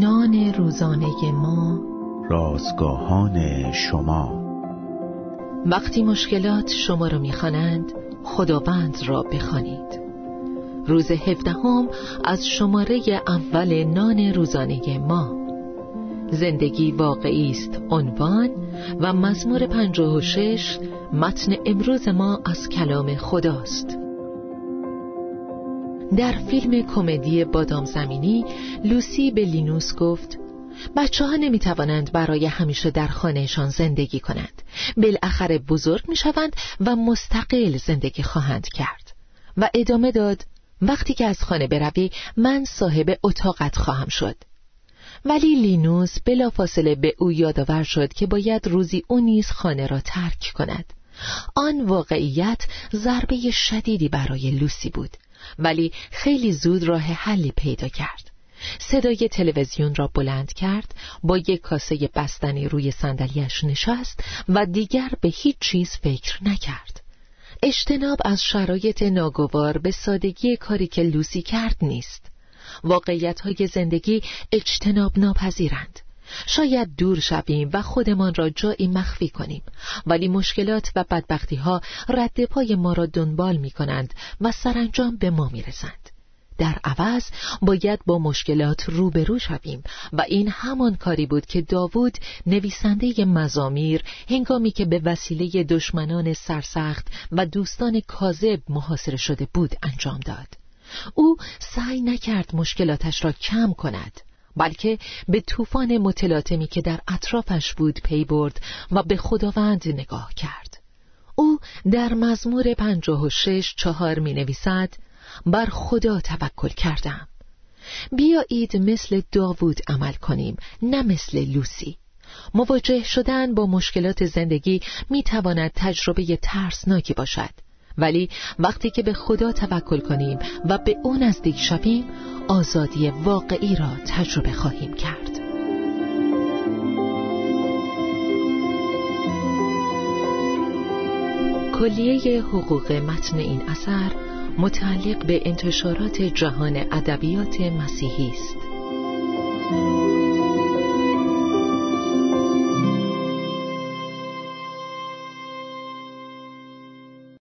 نان روزانه ما. رازگاهان شما. وقتی مشکلات شما را می‌خوانند خداوند را بخوانید. روز هفدهم از شماره اول نان روزانه ما. زندگی واقعی است عنوان و مزمور 56 متن امروز ما از کلام خداست. در فیلم کمدی بادام زمینی لوسی به لینوس گفت بچه ها نمی توانند برای همیشه در خانهشان زندگی کنند. بالاخره بزرگ می شوند و مستقل زندگی خواهند کرد. و ادامه داد وقتی که از خانه بروی من صاحب اتاقت خواهم شد. ولی لینوس بلافاصله به او یادآور شد که باید روزی او نیز خانه را ترک کند. آن واقعیت ضربه شدیدی برای لوسی بود. ولی خیلی زود راه حلی پیدا کرد. صدای تلویزیون را بلند کرد با یک کاسه بستنی روی صندلیاش نشست و دیگر به هیچ چیز فکر نکرد. اجتناب از شرایط ناگوار به سادگی کاری که لوسی کرد نیست. واقعیت های زندگی اجتناب ناپذیرند. شاید دور شویم و خودمان را جایی مخفی کنیم. ولی مشکلات و بدبختی ها رد پای ما را دنبال می کنند و سرانجام به ما می رسند. در عوض باید با مشکلات روبرو شویم و این همان کاری بود که داوود نویسنده مزامیر هنگامی که به وسیله دشمنان سرسخت و دوستان کاذب محاصره شده بود انجام داد. او سعی نکرد مشکلاتش را کم کند. بلکه به طوفان متلاطمی که در اطرافش بود پی برد و به خداوند نگاه کرد. او در مزمور پنجاه و شش چهار می نویسد بر خدا توکل کردم. بیایید مثل داوود عمل کنیم نه مثل لوسی. مواجه شدن با مشکلات زندگی می تواند تجربه ترسناکی باشد. ولی وقتی که به خدا توکل کنیم و به او نزدیک شویم آزادی واقعی را تجربه خواهیم کرد. کلیه حقوق متن این اثر متعلق به انتشارات جهان ادبیات مسیحی است.